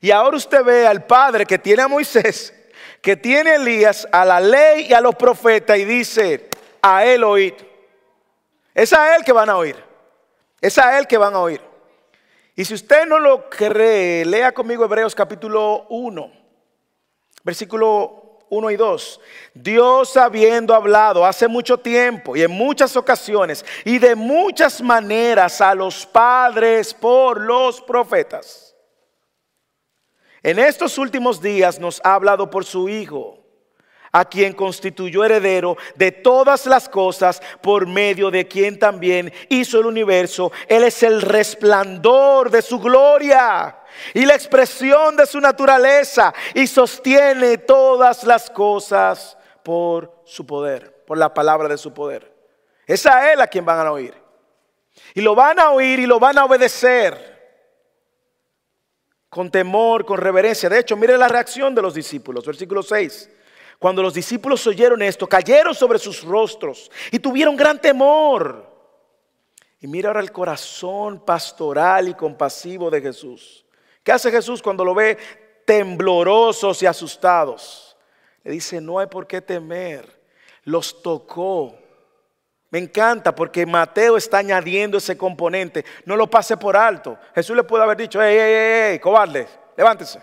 Y ahora usted ve al Padre que tiene a Moisés, que tiene a Elías, a la ley y a los profetas y dice, a él oír. Es a él que van a oír. Es a él que van a oír. Y si usted no lo cree, lea conmigo Hebreos capítulo 1, versículo 1 y 2. Dios habiendo hablado hace mucho tiempo y en muchas ocasiones y de muchas maneras a los padres por los profetas. En estos últimos días nos ha hablado por su Hijo a quien constituyó heredero de todas las cosas, por medio de quien también hizo el universo. Él es el resplandor de su gloria y la expresión de su naturaleza y sostiene todas las cosas por su poder, por la palabra de su poder. Es a Él a quien van a oír. Y lo van a oír y lo van a obedecer con temor, con reverencia. De hecho, mire la reacción de los discípulos, versículo 6. Cuando los discípulos oyeron esto, cayeron sobre sus rostros y tuvieron gran temor. Y mira ahora el corazón pastoral y compasivo de Jesús. ¿Qué hace Jesús cuando lo ve temblorosos y asustados? Le dice, no hay por qué temer. Los tocó. Me encanta porque Mateo está añadiendo ese componente. No lo pase por alto. Jesús le puede haber dicho, ey, ey, ey, ey cobarde, levántese.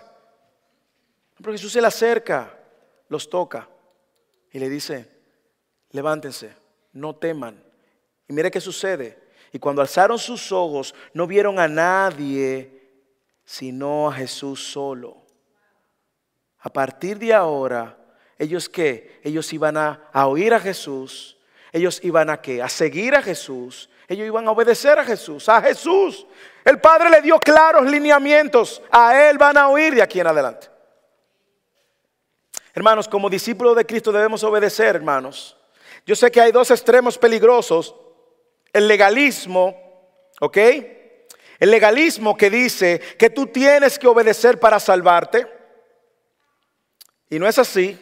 Pero Jesús se le acerca los toca y le dice, levántense, no teman. Y mire qué sucede. Y cuando alzaron sus ojos, no vieron a nadie, sino a Jesús solo. A partir de ahora, ellos qué? Ellos iban a, a oír a Jesús, ellos iban a qué? A seguir a Jesús, Ellos iban a obedecer a Jesús, a Jesús. El Padre le dio claros lineamientos. A Él van a oír de aquí en adelante. Hermanos, como discípulos de Cristo debemos obedecer, hermanos. Yo sé que hay dos extremos peligrosos. El legalismo, ¿ok? El legalismo que dice que tú tienes que obedecer para salvarte. Y no es así.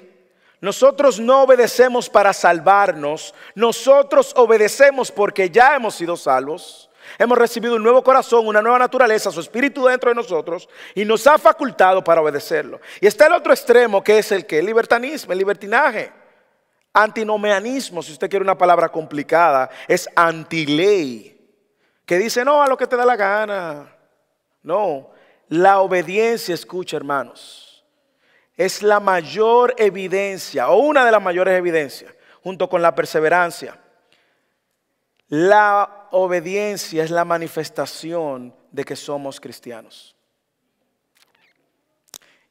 Nosotros no obedecemos para salvarnos. Nosotros obedecemos porque ya hemos sido salvos. Hemos recibido un nuevo corazón, una nueva naturaleza, su espíritu dentro de nosotros y nos ha facultado para obedecerlo. Y está el otro extremo que es el que el libertanismo, el libertinaje, antinomeanismo, si usted quiere una palabra complicada, es antiley, que dice no a lo que te da la gana. No, la obediencia, escucha hermanos, es la mayor evidencia o una de las mayores evidencias, junto con la perseverancia. La obediencia es la manifestación de que somos cristianos.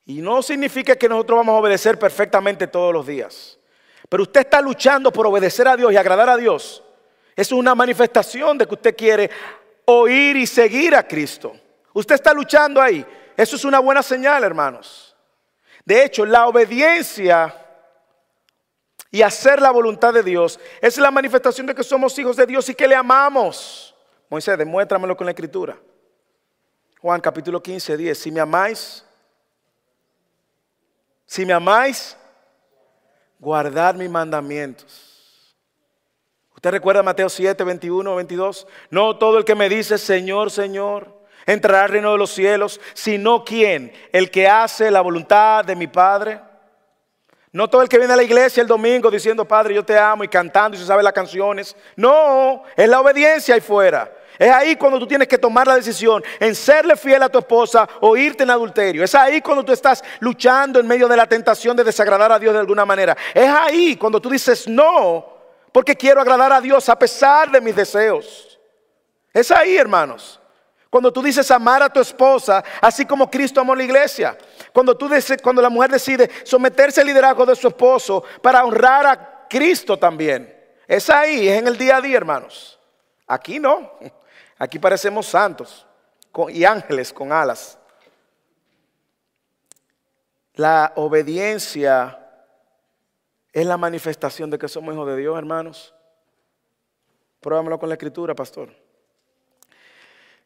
Y no significa que nosotros vamos a obedecer perfectamente todos los días. Pero usted está luchando por obedecer a Dios y agradar a Dios. Es una manifestación de que usted quiere oír y seguir a Cristo. Usted está luchando ahí. Eso es una buena señal, hermanos. De hecho, la obediencia y hacer la voluntad de Dios es la manifestación de que somos hijos de Dios y que le amamos. Moisés, demuéstramelo con la escritura. Juan capítulo 15, 10. Si me amáis, si me amáis, guardad mis mandamientos. ¿Usted recuerda Mateo 7, 21, 22? No todo el que me dice Señor, Señor, entrará al reino de los cielos, sino quien, el que hace la voluntad de mi Padre. No todo el que viene a la iglesia el domingo diciendo, Padre, yo te amo y cantando y se sabe las canciones. No, es la obediencia ahí fuera. Es ahí cuando tú tienes que tomar la decisión en serle fiel a tu esposa o irte en adulterio. Es ahí cuando tú estás luchando en medio de la tentación de desagradar a Dios de alguna manera. Es ahí cuando tú dices no, porque quiero agradar a Dios a pesar de mis deseos. Es ahí, hermanos. Cuando tú dices amar a tu esposa, así como Cristo amó la iglesia. Cuando, tú cuando la mujer decide someterse al liderazgo de su esposo para honrar a Cristo también. Es ahí, es en el día a día, hermanos. Aquí no. Aquí parecemos santos y ángeles con alas. La obediencia es la manifestación de que somos hijos de Dios, hermanos. Pruébamelo con la escritura, pastor.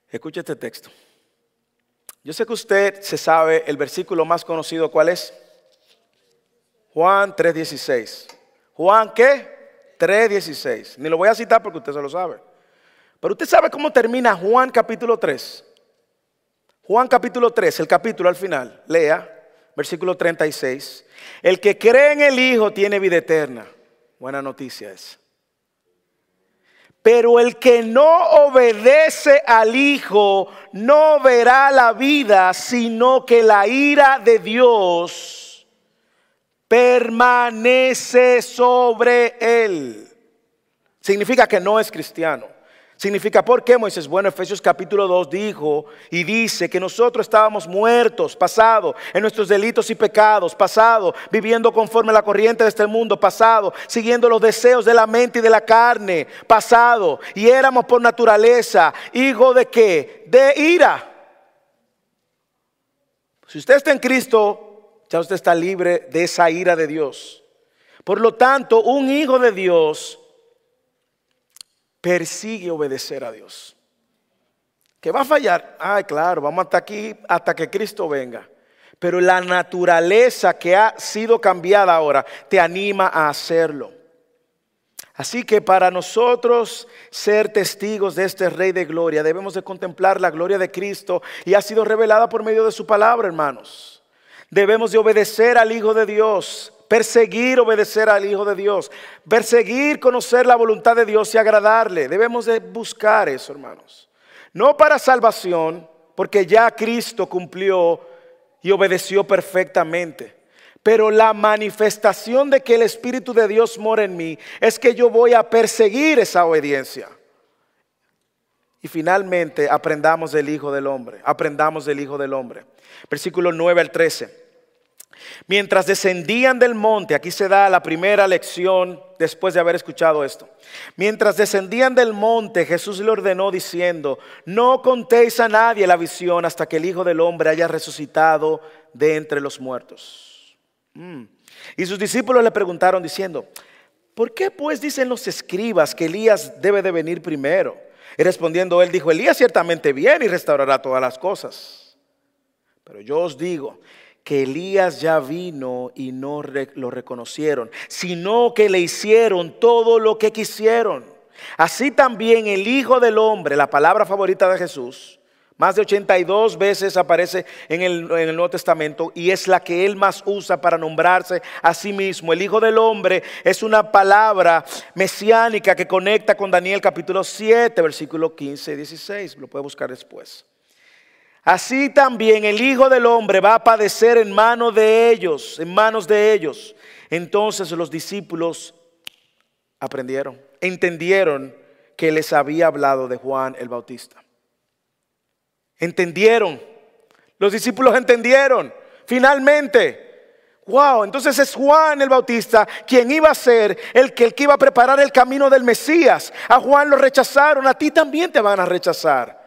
Escuche este texto. Yo sé que usted se sabe el versículo más conocido, ¿cuál es? Juan 3.16. Juan qué? 3.16. Ni lo voy a citar porque usted se lo sabe. Pero usted sabe cómo termina Juan capítulo 3. Juan capítulo 3, el capítulo al final. Lea, versículo 36. El que cree en el Hijo tiene vida eterna. Buena noticia es. Pero el que no obedece al Hijo no verá la vida, sino que la ira de Dios permanece sobre él. Significa que no es cristiano. Significa, ¿por qué Moisés? Bueno, Efesios capítulo 2 dijo y dice que nosotros estábamos muertos, pasado, en nuestros delitos y pecados, pasado, viviendo conforme a la corriente de este mundo, pasado, siguiendo los deseos de la mente y de la carne, pasado, y éramos por naturaleza, hijo de qué? De ira. Si usted está en Cristo, ya usted está libre de esa ira de Dios. Por lo tanto, un hijo de Dios persigue obedecer a Dios. ¿Que va a fallar? Ay, claro, vamos hasta aquí hasta que Cristo venga. Pero la naturaleza que ha sido cambiada ahora te anima a hacerlo. Así que para nosotros ser testigos de este Rey de Gloria debemos de contemplar la gloria de Cristo y ha sido revelada por medio de su palabra, hermanos. Debemos de obedecer al Hijo de Dios perseguir obedecer al Hijo de Dios, perseguir conocer la voluntad de Dios y agradarle. Debemos de buscar eso, hermanos. No para salvación, porque ya Cristo cumplió y obedeció perfectamente. Pero la manifestación de que el Espíritu de Dios mora en mí es que yo voy a perseguir esa obediencia. Y finalmente aprendamos del Hijo del Hombre, aprendamos del Hijo del Hombre. Versículo 9 al 13. Mientras descendían del monte, aquí se da la primera lección después de haber escuchado esto. Mientras descendían del monte, Jesús le ordenó diciendo, no contéis a nadie la visión hasta que el Hijo del Hombre haya resucitado de entre los muertos. Mm. Y sus discípulos le preguntaron diciendo, ¿por qué pues dicen los escribas que Elías debe de venir primero? Y respondiendo él dijo, Elías ciertamente viene y restaurará todas las cosas. Pero yo os digo que Elías ya vino y no lo reconocieron, sino que le hicieron todo lo que quisieron. Así también el Hijo del Hombre, la palabra favorita de Jesús, más de 82 veces aparece en el, Nuevo Testamento y es la que él más usa para nombrarse a sí mismo. El Hijo del Hombre es una palabra mesiánica que conecta con Daniel capítulo 7, versículo 15 y 16. Lo puede buscar después. Así también el Hijo del Hombre va a padecer en manos de ellos, en manos de ellos. Entonces los discípulos aprendieron, entendieron que les había hablado de Juan el Bautista. Entendieron. Los discípulos entendieron. Finalmente. Wow, entonces es Juan el Bautista quien iba a ser el que, el que iba a preparar el camino del Mesías. A Juan lo rechazaron, a ti también te van a rechazar.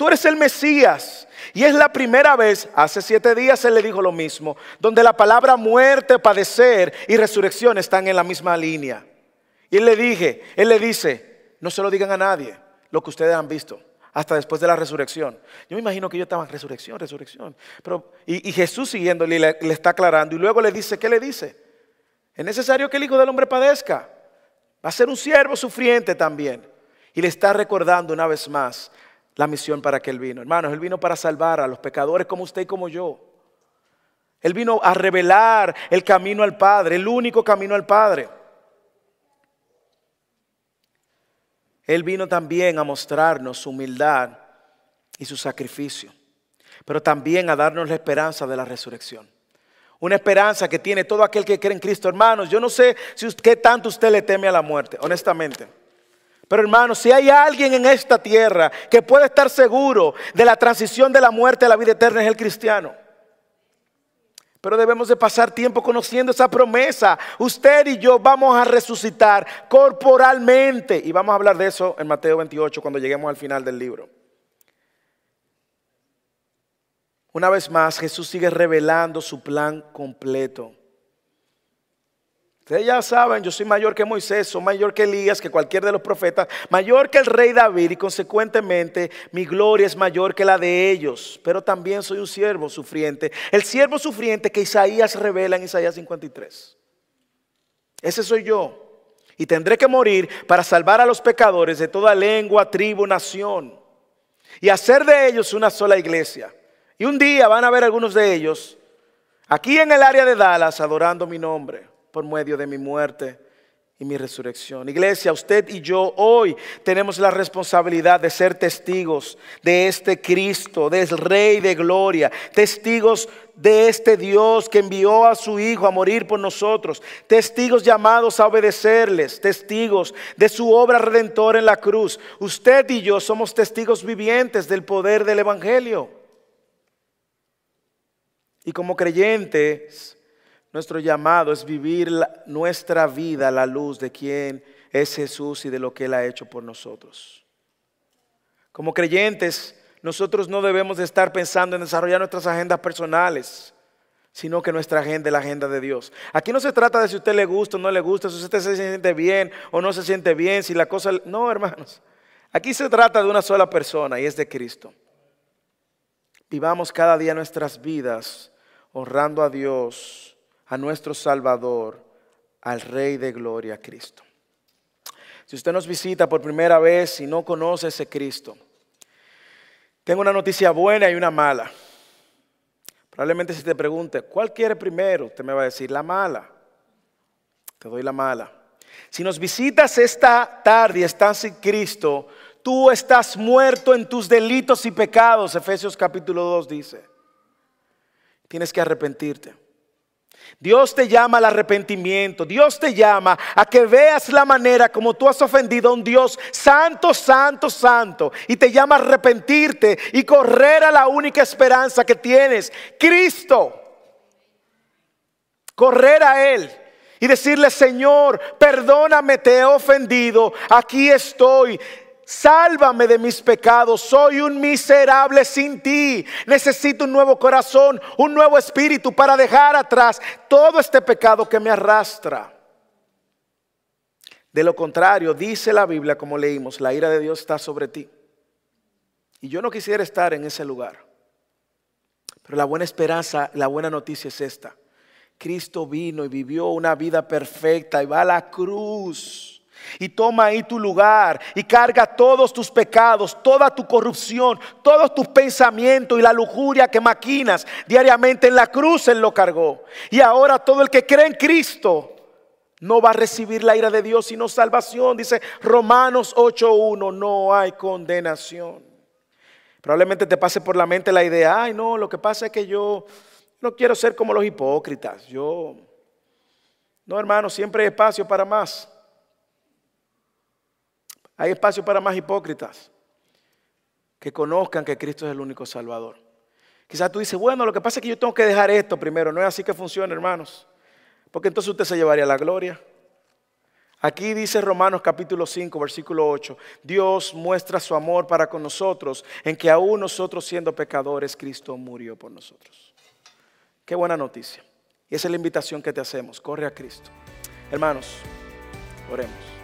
Tú eres el Mesías. Y es la primera vez, hace siete días él le dijo lo mismo, donde la palabra muerte, padecer y resurrección están en la misma línea. Y él le dije, él le dice, no se lo digan a nadie lo que ustedes han visto hasta después de la resurrección. Yo me imagino que yo estaba en resurrección, resurrección. Pero, y, Jesús siguiéndole le, le está aclarando y luego le dice, ¿qué le dice? Es necesario que el Hijo del Hombre padezca. Va a ser un siervo sufriente también. Y le está recordando una vez más la misión para que Él vino. Hermanos, Él vino para salvar a los pecadores como usted y como yo. Él vino a revelar el camino al Padre, el único camino al Padre. Él vino también a mostrarnos su humildad y su sacrificio, pero también a darnos la esperanza de la resurrección. Una esperanza que tiene todo aquel que cree en Cristo. Hermanos, yo no sé si usted, tanto usted le teme a la muerte, honestamente. Pero hermanos, si hay alguien en esta tierra que puede estar seguro de la transición de la muerte a la vida eterna es el cristiano. Pero debemos de pasar tiempo conociendo esa promesa. Usted y yo vamos a resucitar corporalmente. Y vamos a hablar de eso en Mateo 28 cuando lleguemos al final del libro. Una vez más, Jesús sigue revelando su plan completo. Ustedes ya saben, yo soy mayor que Moisés, soy mayor que Elías, que cualquier de los profetas, mayor que el rey David y consecuentemente mi gloria es mayor que la de ellos. Pero también soy un siervo sufriente. El siervo sufriente que Isaías revela en Isaías 53. Ese soy yo. Y tendré que morir para salvar a los pecadores de toda lengua, tribu, nación. Y hacer de ellos una sola iglesia. Y un día van a ver algunos de ellos aquí en el área de Dallas adorando mi nombre por medio de mi muerte y mi resurrección. Iglesia, usted y yo hoy tenemos la responsabilidad de ser testigos de este Cristo, del Rey de Gloria, testigos de este Dios que envió a su Hijo a morir por nosotros, testigos llamados a obedecerles, testigos de su obra redentora en la cruz. Usted y yo somos testigos vivientes del poder del Evangelio. Y como creyentes, nuestro llamado es vivir nuestra vida a la luz de quién es Jesús y de lo que Él ha hecho por nosotros. Como creyentes, nosotros no debemos de estar pensando en desarrollar nuestras agendas personales, sino que nuestra agenda es la agenda de Dios. Aquí no se trata de si usted le gusta o no le gusta, si usted se siente bien o no se siente bien, si la cosa... No, hermanos. Aquí se trata de una sola persona y es de Cristo. Vivamos cada día nuestras vidas honrando a Dios a nuestro Salvador, al Rey de Gloria, Cristo. Si usted nos visita por primera vez y no conoce ese Cristo, tengo una noticia buena y una mala. Probablemente si te pregunte, ¿cuál quiere primero? Usted me va a decir, la mala. Te doy la mala. Si nos visitas esta tarde y estás sin Cristo, tú estás muerto en tus delitos y pecados, Efesios capítulo 2 dice. Tienes que arrepentirte. Dios te llama al arrepentimiento. Dios te llama a que veas la manera como tú has ofendido a un Dios santo, santo, santo. Y te llama a arrepentirte y correr a la única esperanza que tienes, Cristo. Correr a Él y decirle, Señor, perdóname, te he ofendido, aquí estoy. Sálvame de mis pecados, soy un miserable sin ti. Necesito un nuevo corazón, un nuevo espíritu para dejar atrás todo este pecado que me arrastra. De lo contrario, dice la Biblia, como leímos, la ira de Dios está sobre ti. Y yo no quisiera estar en ese lugar. Pero la buena esperanza, la buena noticia es esta. Cristo vino y vivió una vida perfecta y va a la cruz y toma ahí tu lugar y carga todos tus pecados, toda tu corrupción, todos tus pensamientos y la lujuria que maquinas diariamente en la cruz Él lo cargó. Y ahora todo el que cree en Cristo no va a recibir la ira de Dios sino salvación. Dice Romanos 8.1, no hay condenación. Probablemente te pase por la mente la idea, ay no, lo que pasa es que yo no quiero ser como los hipócritas. Yo, no hermano, siempre hay espacio para más. Hay espacio para más hipócritas que conozcan que Cristo es el único Salvador. Quizás tú dices, bueno, lo que pasa es que yo tengo que dejar esto primero. No es así que funciona, hermanos. Porque entonces usted se llevaría la gloria. Aquí dice Romanos capítulo 5, versículo 8, Dios muestra su amor para con nosotros en que aún nosotros siendo pecadores, Cristo murió por nosotros. Qué buena noticia. Y esa es la invitación que te hacemos. Corre a Cristo. Hermanos, oremos.